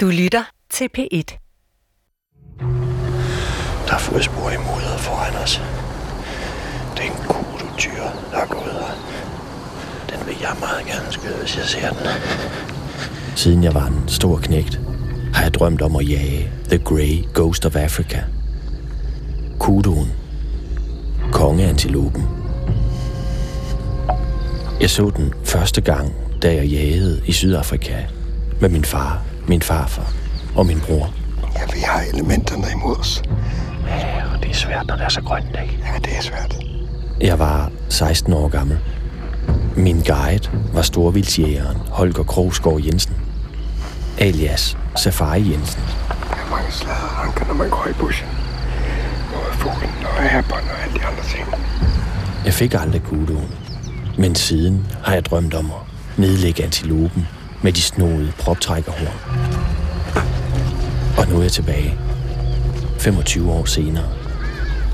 Du lytter til P1. Der er fodspor i foran os. Det er en kudu-tyr, der er gået her. Den vil jeg meget gerne skyde, hvis jeg ser den. Siden jeg var en stor knægt, har jeg drømt om at jage The Grey Ghost of Africa. Kuduen. Kongeantilopen. Jeg så den første gang, da jeg jagede i Sydafrika med min far, min farfar og min bror. Ja, vi har elementerne imod os. Ja, og det er svært, når det er så grønt, ikke? Ja, det er svært. Jeg var 16 år gammel. Min guide var storvildsjægeren Holger Krogsgaard Jensen. Alias Safari Jensen. Der er mange slader når man går i buschen. Både fuglen og ærbånd og alle de andre ting. Jeg fik aldrig kuduen. Men siden har jeg drømt om at nedlægge antilopen med de snodede proptrækkerhorn. Og nu er jeg tilbage. 25 år senere.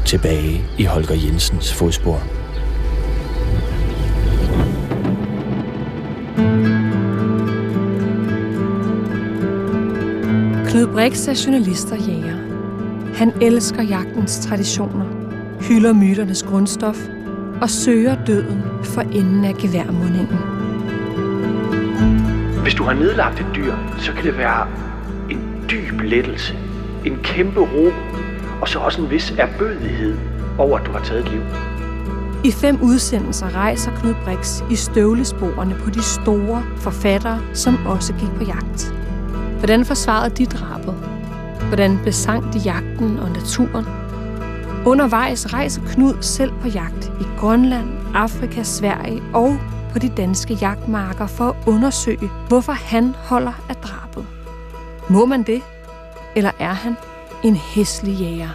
Tilbage i Holger Jensens fodspor. Knud Brix er journalist og jæger. Han elsker jagtens traditioner, hylder myternes grundstof og søger døden for enden af geværmundingen. Hvis du har nedlagt et dyr, så kan det være lettelse, en kæmpe ro, og så også en vis erbødighed over, at du har taget et liv. I fem udsendelser rejser Knud Brix i støvlesporene på de store forfattere, som også gik på jagt. Hvordan forsvarede de drabet? Hvordan besang de jagten og naturen? Undervejs rejser Knud selv på jagt i Grønland, Afrika, Sverige og på de danske jagtmarker for at undersøge, hvorfor han holder af drabet. Må man det? Eller er han en hæslig jæger?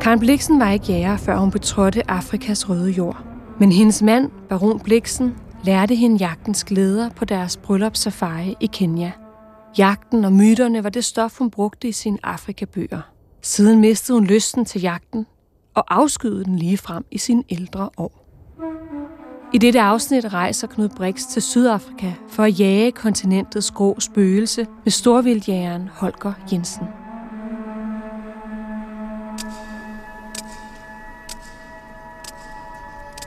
Karen Bliksen var ikke jæger, før hun betrådte Afrikas røde jord. Men hendes mand, Baron Bliksen, lærte hende jagtens glæder på deres bryllupssafari i Kenya. Jagten og myterne var det stof, hun brugte i sine Afrikabøger. Siden mistede hun lysten til jagten og afskyede den lige frem i sine ældre år. I dette afsnit rejser Knud Brix til Sydafrika for at jage kontinentets grå spøgelse med storvildjægeren Holger Jensen.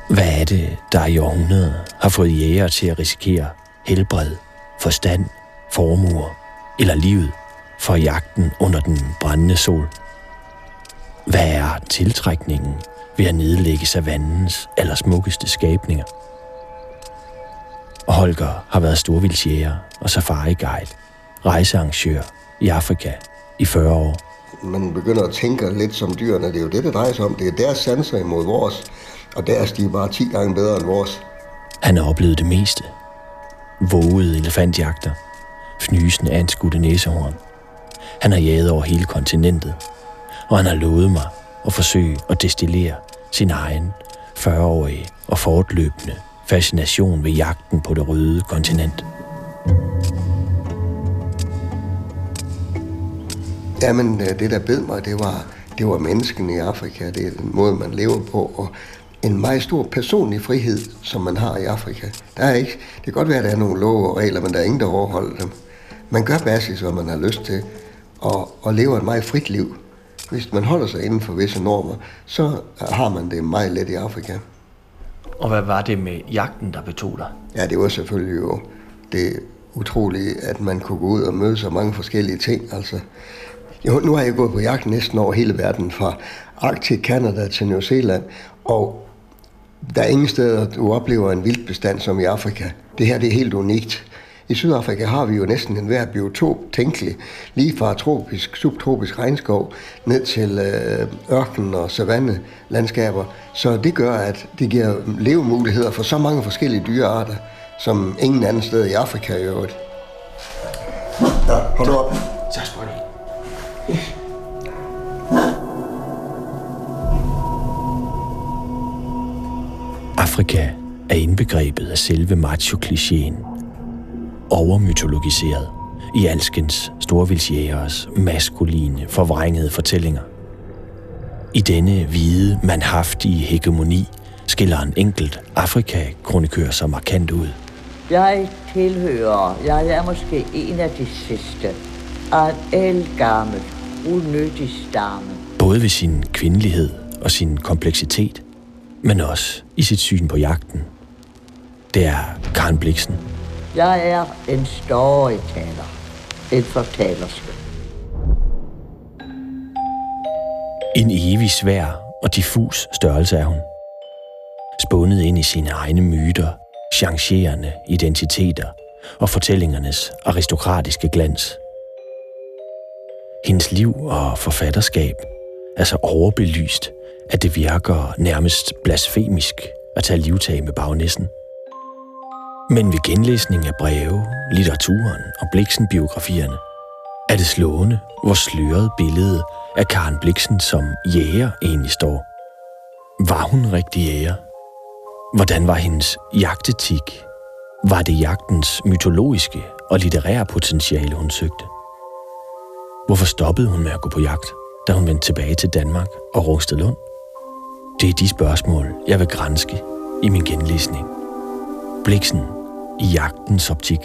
Hvad er det, der i århundreder har fået jæger til at risikere helbred, forstand, formuer eller livet for jagten under den brændende sol? Hvad er tiltrækningen ved at nedlægge savannens allersmukkeste skabninger? Holger har været storvildsjæger og safari-guide, rejsearrangør i Afrika i 40 år. Man begynder at tænke lidt som dyrene. Det er jo det, det drejer sig om. Det er deres sanser imod vores. Og deres, de er bare 10 gange bedre end vores. Han har oplevet det meste. Vågede elefantjagter, fnysende anskudte næsehorn. Han har jaget over hele kontinentet, og han har lovet mig og forsøge at destillere sin egen 40-årige og fortløbende fascination ved jagten på det røde kontinent. Jamen, øh, det der bed mig, det var, det var menneskene i Afrika. Det er den måde, man lever på, og en meget stor personlig frihed, som man har i Afrika. Der er ikke, det kan godt være, at der er nogle love og regler, men der er ingen, der overholder dem. Man gør basis, hvad man har lyst til, og, og lever et meget frit liv. Hvis man holder sig inden for visse normer, så har man det meget let i Afrika. Og hvad var det med jagten, der betog dig? Ja, det var selvfølgelig jo det utrolige, at man kunne gå ud og møde så mange forskellige ting. Altså, jo, nu har jeg gået på jagt næsten over hele verden, fra Arktik, Canada til New Zealand, og der er ingen steder, du oplever en vildbestand som i Afrika. Det her det er helt unikt. I Sydafrika har vi jo næsten en hver biotop tænkelig, lige fra tropisk, subtropisk regnskov ned til øh, ørken og savanne landskaber. Så det gør, at det giver levemuligheder for så mange forskellige dyrearter, som ingen anden sted i Afrika i øvrigt. Ja, hold op. Så spørg Afrika er indbegrebet af selve macho-klichéen. Overmytologiseret i alskens storvildsjægeres maskuline, forvrængede fortællinger. I denne hvide, manhaftige hegemoni skiller en enkelt Afrika-kronikør sig markant ud. Jeg tilhører, jeg er måske en af de sidste, af en elgammel, unødig stamme. Både ved sin kvindelighed og sin kompleksitet, men også i sit syn på jagten. Det er Karen Bliksen. Jeg er en storyteller, en fortalerske. En evig svær og diffus størrelse er hun. Spundet ind i sine egne myter, changerende identiteter og fortællingernes aristokratiske glans. Hendes liv og forfatterskab er så overbelyst, at det virker nærmest blasfemisk at tage livtag med bagnæssen. Men ved genlæsning af breve, litteraturen og Bliksen-biografierne, er det slående, hvor sløret billede af Karen Bliksen som jæger egentlig står. Var hun rigtig jæger? Hvordan var hendes jagtetik? Var det jagtens mytologiske og litterære potentiale, hun søgte? Hvorfor stoppede hun med at gå på jagt, da hun vendte tilbage til Danmark og Rungsted Lund? Det er de spørgsmål, jeg vil grænske i min genlæsning. Bliksen i jagtens optik.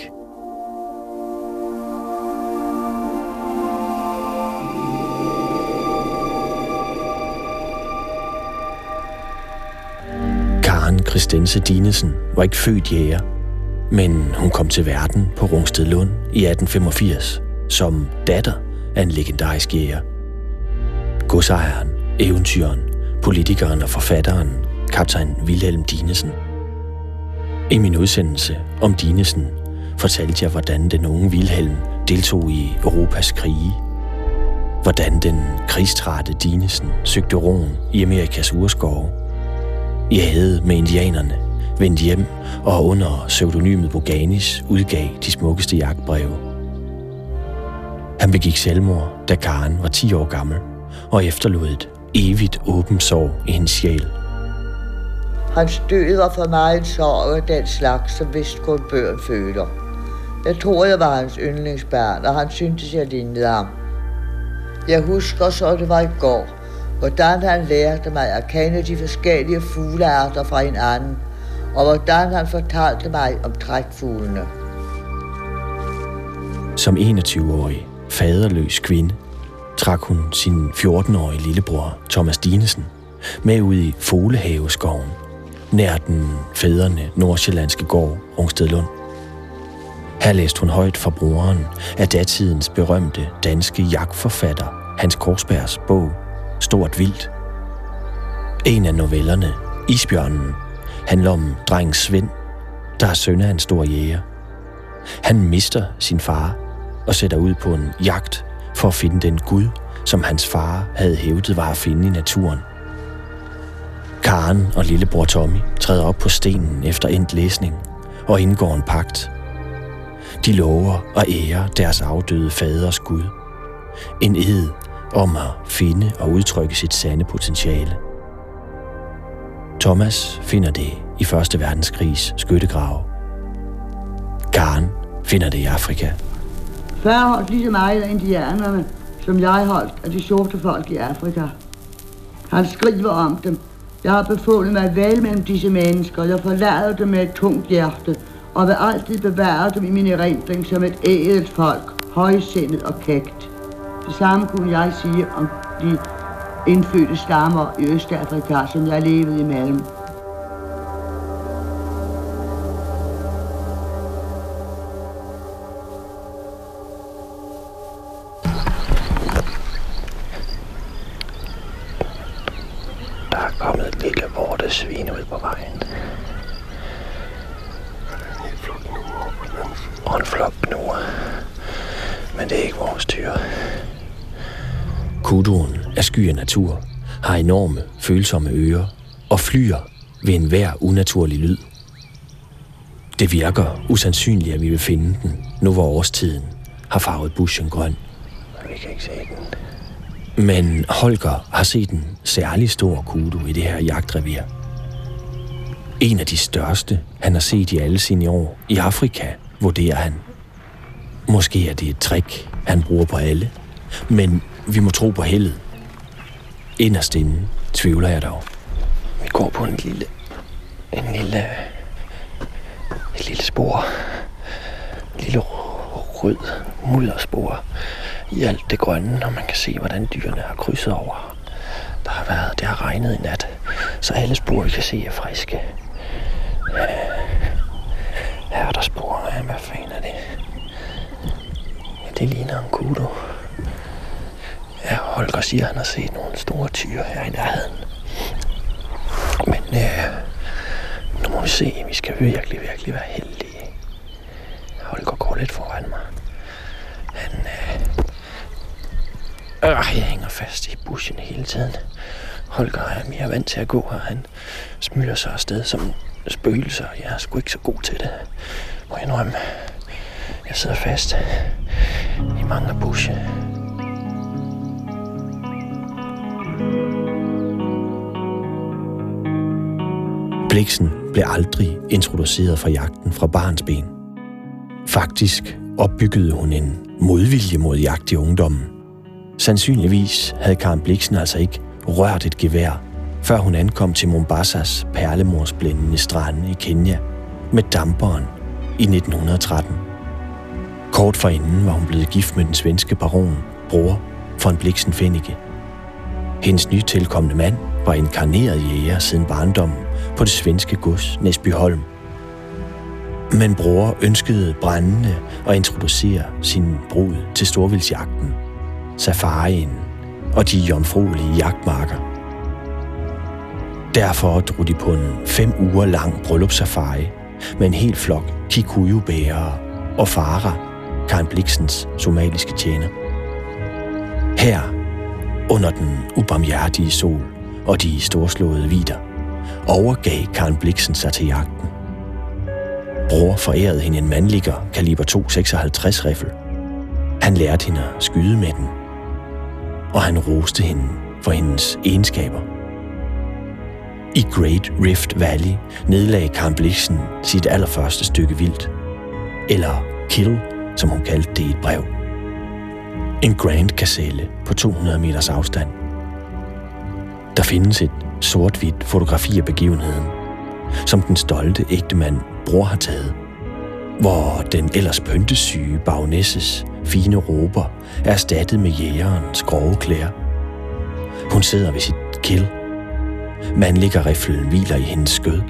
Karen Christense Dinesen var ikke født jæger, men hun kom til verden på Rungsted Lund i 1885 som datter af en legendarisk jæger. Godsejeren, eventyren, politikeren og forfatteren, kaptajn Wilhelm Dinesen. I min udsendelse om Dinesen fortalte jeg, hvordan den unge Wilhelm deltog i Europas krige. Hvordan den krigstrætte Dinesen søgte roen i Amerikas urskove. havde med indianerne, vendte hjem og under pseudonymet Boganis udgav de smukkeste jagtbreve. Han begik selvmord, da Karen var 10 år gammel, og efterlod et evigt åbent sorg i hendes sjæl. Hans død var for mig en sorg af den slags, som vist kun børn føler. Jeg tror, jeg var hans yndlingsbarn, og han syntes, jeg lignede ham. Jeg husker så, det var i går, hvordan han lærte mig at kende de forskellige fuglearter fra hinanden, og hvordan han fortalte mig om trækfuglene. Som 21-årig, faderløs kvinde, trak hun sin 14-årige lillebror, Thomas Dinesen, med ud i Foglehaveskoven, nær den fædrende nordsjællandske gård Rungstedlund. Her læste hun højt for brugeren af datidens berømte danske jagtforfatter Hans Korsbergs bog Stort Vildt. En af novellerne, Isbjørnen, handler om drengen Svend, der er søn af en stor jæger. Han mister sin far og sætter ud på en jagt for at finde den Gud, som hans far havde hævdet var at finde i naturen. Karen og lillebror Tommy træder op på stenen efter endt læsning og indgår en pagt. De lover at ære deres afdøde faders Gud. En ed om at finde og udtrykke sit sande potentiale. Thomas finder det i Første Verdenskrigs skyttegrav. Karen finder det i Afrika. Før holdt lige så meget af indianerne, som jeg holdt af de sorte folk i Afrika. Han skriver om dem. Jeg har befundet mig vel mellem disse mennesker. Jeg forlader dem med et tungt hjerte, og vil altid bevare dem i min erindring som et ædelt folk, højsindet og kægt. Det samme kunne jeg sige om de indfødte stammer i Østafrika, som jeg levede imellem. Men det er ikke vores dyr. Kuduen er sky af natur, har enorme, følsomme ører og flyer ved enhver unaturlig lyd. Det virker usandsynligt, at vi vil finde den, nu hvor årstiden har farvet bushen grøn. Vi kan ikke se den. Men Holger har set en særlig stor kudu i det her jagtrevir. En af de største, han har set i alle sine år i Afrika, vurderer han. Måske er det et trick, han bruger på alle, men vi må tro på heldet. Inderst inde tvivler jeg dog. Vi går på en lille en lille, et lille spor. Et lille rød mudderspor i alt det grønne, og man kan se, hvordan dyrene har krydset over. Der har været, det har regnet i nat, så alle spor, vi kan se, er friske. Øh, her er der spor af, hvad fanden det? Ligner en kudo. Ja, Holger siger, at han har set nogle store tyre her i nærheden. Men øh, nu må vi se. Vi skal virkelig, virkelig være heldige. Holger går lidt foran mig. Han... Øh, øh, jeg hænger fast i buschen hele tiden. Holger er mere vant til at gå her. Han smyger sig afsted som spøgelser. Jeg er sgu ikke så god til det. Må jeg indrømme. Jeg sidder fast i mange bushe. Bliksen blev aldrig introduceret for jagten fra barnsben. Faktisk opbyggede hun en modvilje mod jagt i ungdommen. Sandsynligvis havde Karen Bliksen altså ikke rørt et gevær, før hun ankom til Mombasas perlemorsblændende strande i Kenya med damperen i 1913. Kort forinden var hun blevet gift med den svenske baron, bror von Bliksen Fennike. Hendes nytilkommende mand var inkarneret jæger siden barndommen på det svenske gods Næsbyholm. Men bror ønskede brændende at introducere sin brud til storvildsjagten, safarien og de jomfruelige jagtmarker. Derfor drog de på en fem uger lang bryllupssafari med en hel flok kikuyu og farer Karen Bliksens somaliske tjener. Her, under den ubarmhjertige sol og de storslåede vider, overgav Karen Bliksen sig til jagten. Bror forærede hende en mandligger kaliber 256 riffel. Han lærte hende at skyde med den, og han roste hende for hendes egenskaber. I Great Rift Valley nedlagde Karen Bliksen sit allerførste stykke vildt, eller kill, som hun kaldte det i et brev. En Grand Gazelle på 200 meters afstand. Der findes et sort-hvidt fotografi af begivenheden, som den stolte ægtemand bror har taget, hvor den ellers pyntesyge bagnesses fine råber er erstattet med jægerens grove klæder. Hun sidder ved sit kill. Mandliggerriflen hviler i hendes skød,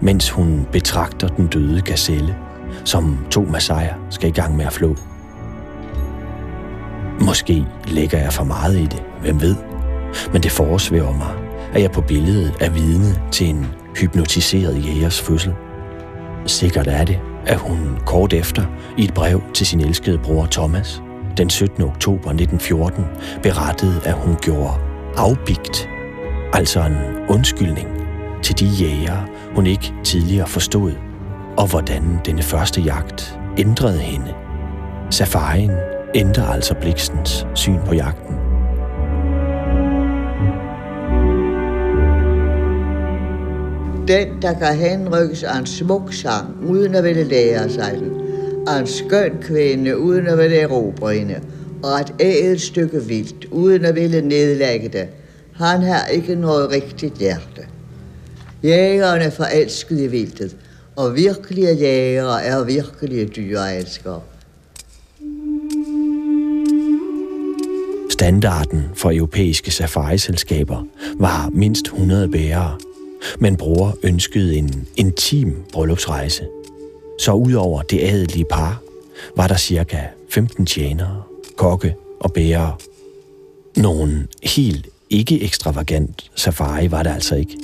mens hun betragter den døde gazelle, som to massajer skal i gang med at flå. Måske lægger jeg for meget i det, hvem ved? Men det foresvæver mig, at jeg på billedet er vidne til en hypnotiseret jægers fødsel. Sikkert er det, at hun kort efter i et brev til sin elskede bror Thomas den 17. oktober 1914 berettede, at hun gjorde afbigt, altså en undskyldning til de jæger, hun ikke tidligere forstod, og hvordan denne første jagt ændrede hende. Safarien ændrer altså Blikstens syn på jagten. Den, der kan henrykkes af en smuk sang, uden at ville lære sig den, af en skøn kvinde, uden at ville erobre hende, og et ædelt stykke vildt, uden at ville nedlægge det, han har ikke noget rigtigt hjerte. Jægerne er i vildtet, og virkelige jægere er virkelige dyreelskere. Standarden for europæiske safari-selskaber var mindst 100 bærere, men bror ønskede en intim bryllupsrejse. Så udover det adelige par, var der cirka 15 tjenere, kokke og bærere. Nogen helt ikke ekstravagant safari var det altså ikke.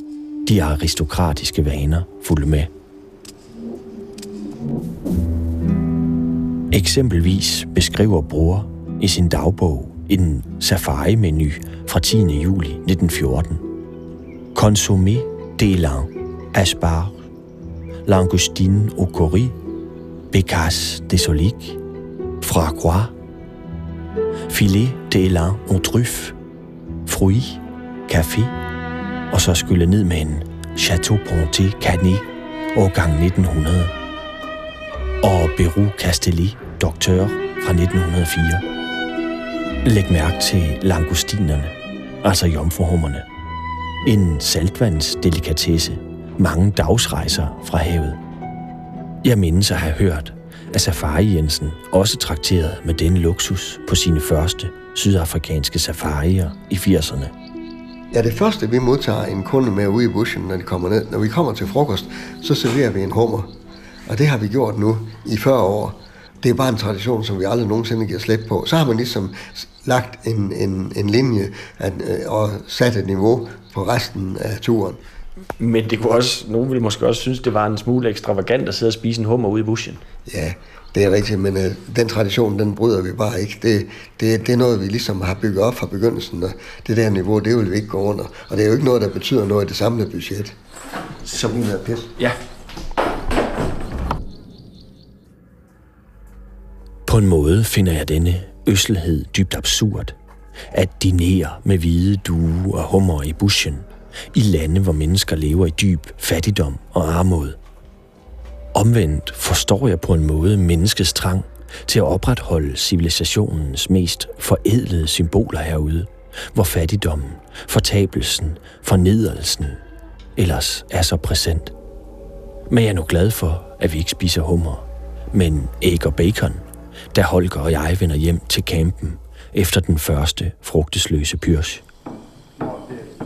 De aristokratiske vaner fulgte med. Eksempelvis beskriver bror i sin dagbog en safari-menu fra 10. juli 1914. Consommé d'élan, asparges, langoustine au curry, bécasse de solic, foie gras, filet d'élan au truffe, fruits, café, og så skylle ned med en Chateau Bronté Canet, årgang 1900, og Beru Castelli, doktør fra 1904. Læg mærke til langustinerne, altså jomfruhummerne. En saltvandsdelikatesse, mange dagsrejser fra havet. Jeg mindes at have hørt, at Safari Jensen også trakterede med denne luksus på sine første sydafrikanske safarier i 80'erne. Ja, det første vi modtager en kunde med ude i bushen, når de kommer ned. Når vi kommer til frokost, så serverer vi en hummer. Og det har vi gjort nu i 40 år. Det er bare en tradition, som vi aldrig nogensinde giver slip på. Så har man ligesom lagt en, en, en linje at, øh, og sat et niveau på resten af turen. Men det kunne også, nogen ville måske også synes, det var en smule ekstravagant at sidde og spise en hummer ude i bushen. Ja, det er rigtigt, men øh, den tradition, den bryder vi bare ikke. Det, det, det er noget, vi ligesom har bygget op fra begyndelsen, og det der niveau, det vil vi ikke gå under. Og det er jo ikke noget, der betyder noget i det samlede budget. Så, Lige med pis. ja, På en måde finder jeg denne øsselhed dybt absurd. At dinere med hvide due og hummer i buschen. i lande, hvor mennesker lever i dyb fattigdom og armod. Omvendt forstår jeg på en måde menneskets trang til at opretholde civilisationens mest forædlede symboler herude, hvor fattigdommen, fortabelsen, fornedrelsen ellers er så præsent. Men jeg er nu glad for, at vi ikke spiser hummer, men æg og bacon, da Holger og jeg vender hjem til campen efter den første frugtesløse pyrs.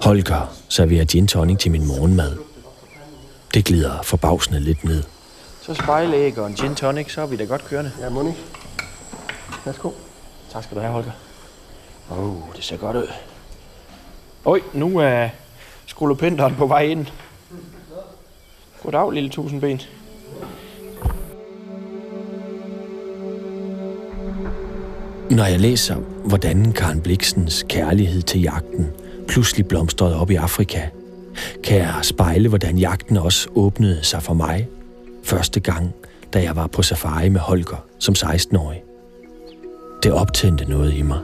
Holger serverer gin tonic til min morgenmad. Det glider forbavsende lidt ned. så spejlæg og en gin tonic, så er vi da godt kørende. Ja, Monique. Værsgo. Tak skal du have, Holger. Åh, oh, det ser godt ud. Oj, nu er skolopenderen på vej ind. Goddag, lille tusindben. Når jeg læser, hvordan Karen Bliksens kærlighed til jagten pludselig blomstrede op i Afrika, kan jeg spejle, hvordan jagten også åbnede sig for mig første gang, da jeg var på safari med Holger som 16-årig. Det optændte noget i mig.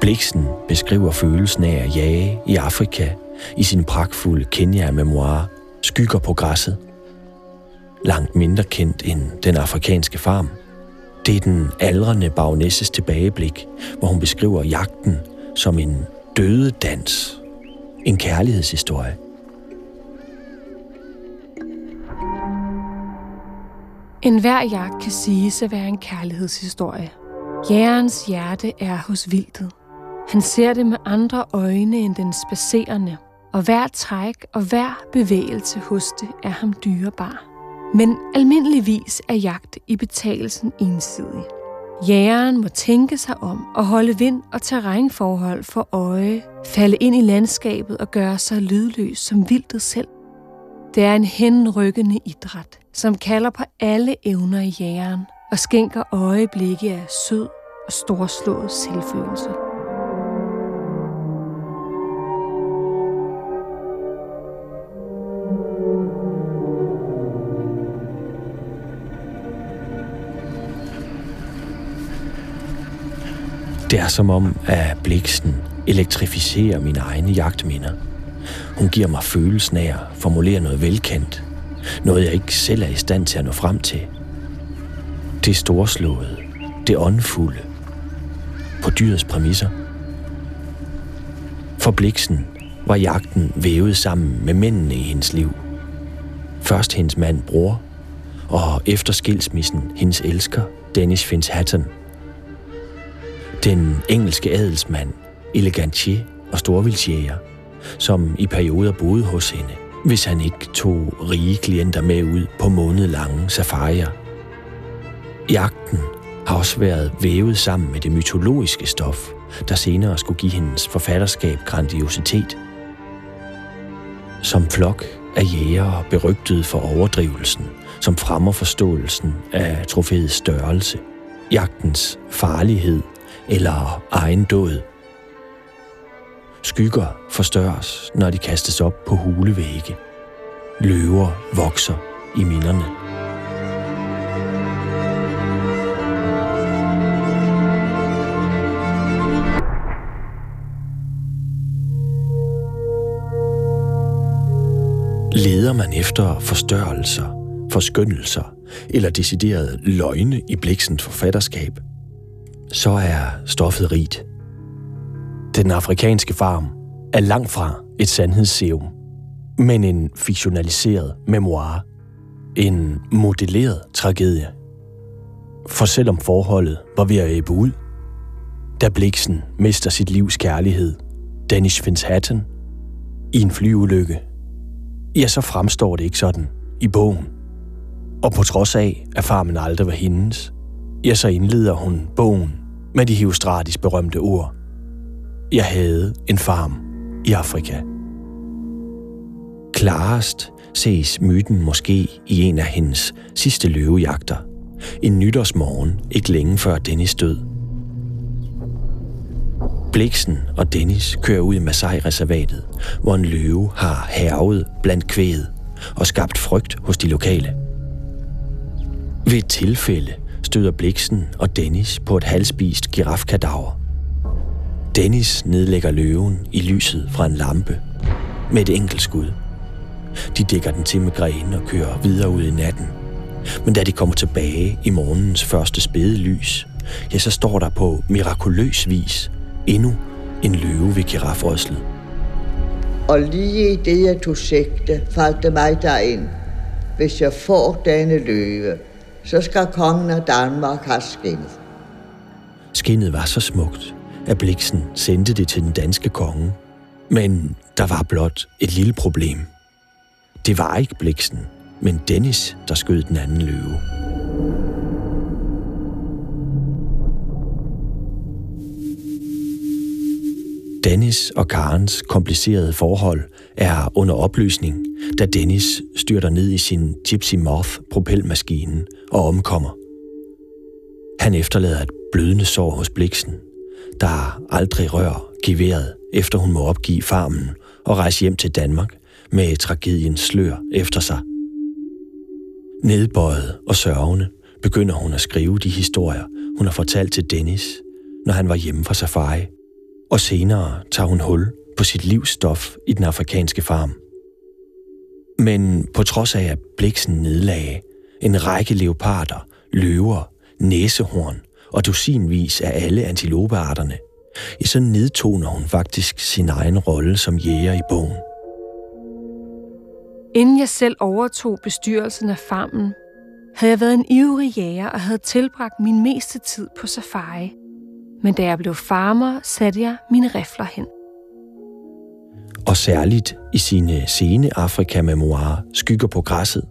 Bliksen beskriver følelsen af at jage i Afrika i sin pragtfulde Kenya-memoir Skygger på græsset langt mindre kendt end Den afrikanske farm. Det er den aldrende baronesses tilbageblik, hvor hun beskriver jagten som en døde dans. En kærlighedshistorie. En hver jagt kan siges at være en kærlighedshistorie. Jægerens hjerte er hos vildtet. Han ser det med andre øjne end den spacerende, og hver træk og hver bevægelse hos det er ham dyrebar. Men almindeligvis er jagt i betalelsen ensidig. Jægeren må tænke sig om og holde vind- og terrænforhold for øje, falde ind i landskabet og gøre sig lydløs som vildtet selv. Det er en henrykkende idræt, som kalder på alle evner i jægeren og skænker øjeblikke af sød og storslået selvfølelse. Det er som om, at Bliksen elektrificerer mine egne jagtminder. Hun giver mig følelsen af at formulere noget velkendt. Noget, jeg ikke selv er i stand til at nå frem til. Det storslåede, det åndfulde. På dyrets præmisser. For Bliksen var jagten vævet sammen med mændene i hendes liv. Først hendes mand bror, og efter skilsmissen hendes elsker, Dennis Finch Hatton – den engelske adelsmand, elegantier og storvildsjæger, som i perioder boede hos hende, hvis han ikke tog rige klienter med ud på månedlange safarier. Jagten har også været vævet sammen med det mytologiske stof, der senere skulle give hendes forfatterskab grandiositet. Som flok af jægere berygtede for overdrivelsen, som fremmer forståelsen af trofæets størrelse, jagtens farlighed eller egen død. Skygger forstørres, når de kastes op på hulevægge. Løver vokser i minderne. Leder man efter forstørrelser, forskønnelser eller deciderede løgne i bliksens forfatterskab, så er stoffet rigt. Den afrikanske farm er langt fra et sandhedsserum, men en fiktionaliseret memoir. En modelleret tragedie. For selvom forholdet var ved at æbe ud, da Bliksen mister sit livs kærlighed, Danish Finshatten, i en flyulykke, ja, så fremstår det ikke sådan i bogen. Og på trods af, at farmen aldrig var hendes, ja, så indleder hun bogen med de Heostratis berømte ord. Jeg havde en farm i Afrika. Klarest ses myten måske i en af hendes sidste løvejagter. En nytårsmorgen, ikke længe før Dennis død. Bliksen og Dennis kører ud i Masai-reservatet, hvor en løve har hervet blandt kvæget og skabt frygt hos de lokale. Ved et tilfælde støder Bliksen og Dennis på et halvspist girafkadaver. Dennis nedlægger løven i lyset fra en lampe med et enkelt skud. De dækker den til med grene og kører videre ud i natten. Men da de kommer tilbage i morgens første spæde lys, ja, så står der på mirakuløs vis endnu en løve ved girafrøslet. Og lige i det, jeg tog sigte, faldt det mig derind. Hvis jeg får denne løve, så skal kongen af Danmark have skinnet. Skinnet var så smukt, at Bliksen sendte det til den danske konge. Men der var blot et lille problem. Det var ikke Bliksen, men Dennis, der skød den anden løve. Dennis og Karens komplicerede forhold er under opløsning, da Dennis styrter ned i sin Gypsy Moth propelmaskine og omkommer. Han efterlader et blødende sår hos Bliksen, der aldrig rører geværet, efter hun må opgive farmen og rejse hjem til Danmark med tragediens slør efter sig. Nedbøjet og sørgende begynder hun at skrive de historier, hun har fortalt til Dennis, når han var hjemme fra safari – og senere tager hun hul på sit livs stof i den afrikanske farm. Men på trods af, at Bliksen nedlagde en række leoparder, løver, næsehorn og dusinvis af alle antilopearterne, ja, så nedtoner hun faktisk sin egen rolle som jæger i bogen. Inden jeg selv overtog bestyrelsen af farmen, havde jeg været en ivrig jæger og havde tilbragt min meste tid på safari – men da jeg blev farmer, satte jeg mine rifler hen. Og særligt i sine sene Afrika-memoirer Skygger på græsset,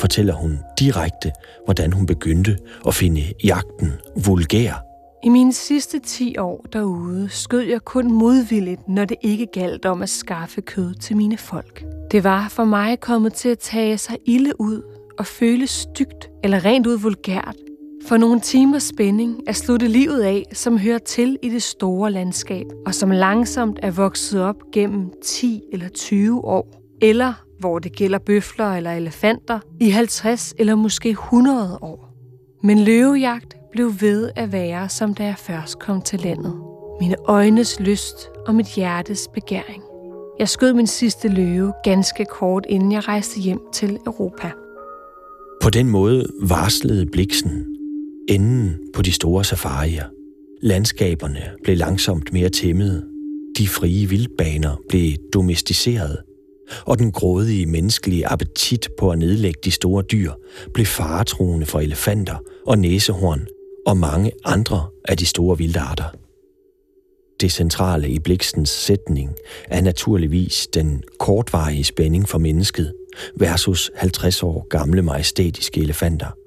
fortæller hun direkte, hvordan hun begyndte at finde jagten vulgær. I mine sidste 10 år derude skød jeg kun modvilligt, når det ikke galt om at skaffe kød til mine folk. Det var for mig kommet til at tage sig ilde ud og føle stygt eller rent ud vulgært, for nogle timers spænding er slutte livet af, som hører til i det store landskab, og som langsomt er vokset op gennem 10 eller 20 år. Eller, hvor det gælder bøfler eller elefanter, i 50 eller måske 100 år. Men løvejagt blev ved at være, som da jeg først kom til landet. Mine øjnes lyst og mit hjertes begæring. Jeg skød min sidste løve ganske kort, inden jeg rejste hjem til Europa. På den måde varslede Bliksen enden på de store safarier. Landskaberne blev langsomt mere tæmmede. De frie vildbaner blev domesticeret, og den grådige menneskelige appetit på at nedlægge de store dyr blev faretruende for elefanter og næsehorn og mange andre af de store vildarter. Det centrale i Blikstens sætning er naturligvis den kortvarige spænding for mennesket versus 50 år gamle majestætiske elefanter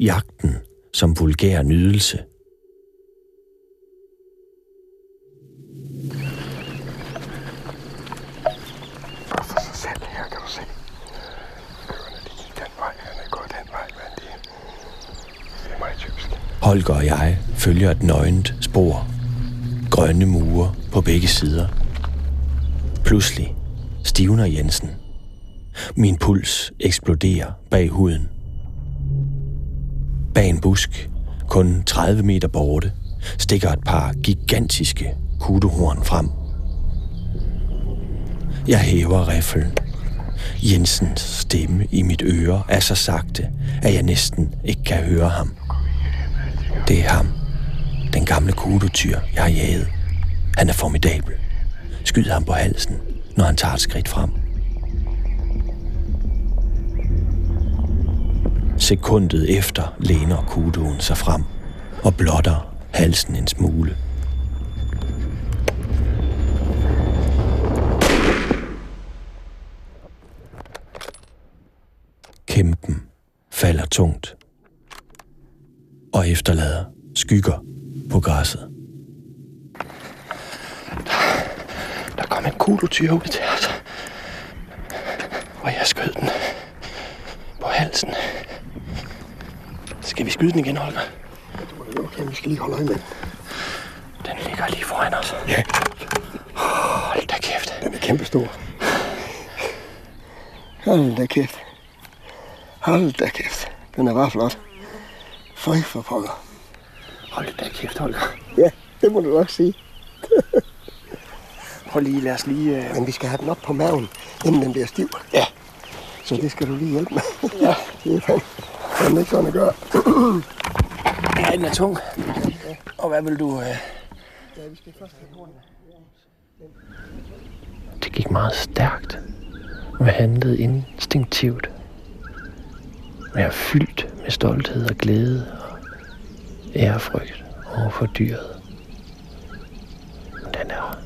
jagten som vulgær nydelse. det, er meget. Holger og jeg følger et nøgent spor. Grønne mure på begge sider. Pludselig stivner Jensen. Min puls eksploderer bag huden. Bag en busk, kun 30 meter borte, stikker et par gigantiske kuduhorn frem. Jeg hæver riflen. Jensens stemme i mit øre er så sagte, at jeg næsten ikke kan høre ham. Det er ham. Den gamle kudotyr, jeg har jaget. Han er formidabel. Skyd ham på halsen, når han tager et skridt frem. Sekundet efter læner kudoen sig frem og blotter halsen en smule. Kæmpen falder tungt og efterlader skygger på græsset. Der kom en kulotyr ud til os. Altså. Og jeg skød den på halsen. Skal vi skyde den igen, Holger? Okay, vi skal lige holde øje med den. Den ligger lige foran os. Ja, Hold da kæft. den er kæmpestor. Hold da kæft. Hold da kæft. Den er bare flot. Føj for pokker. Hold da kæft, Holger. Ja, det må du nok sige. Prøv lige, lad os lige... Uh... Men vi skal have den op på maven, inden den bliver stiv. Ja. Så det skal du lige hjælpe med. Ja. Det er fandme, ikke sådan at gøre. Ja, den er tung. Og hvad vil du... Uh... Det gik meget stærkt. Vi handlede instinktivt. Jeg er fyldt med stolthed og glæde og ærefrygt over for dyret. Men Den er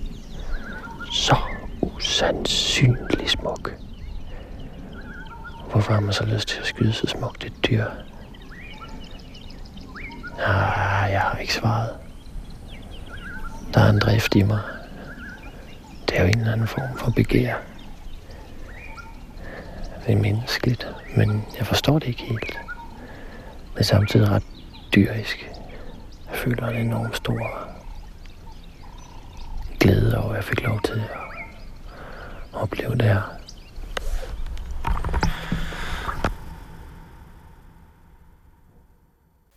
så usandsynlig smuk. Hvorfor har man så lyst til at skyde så smukt et dyr? Ah, jeg har ikke svaret. Der er en drift i mig. Det er jo en eller anden form for begær. Det er menneskeligt, men jeg forstår det ikke helt. Men samtidig ret dyrisk. Jeg føler en enorm stor glæde over, at jeg fik lov til at opleve det her.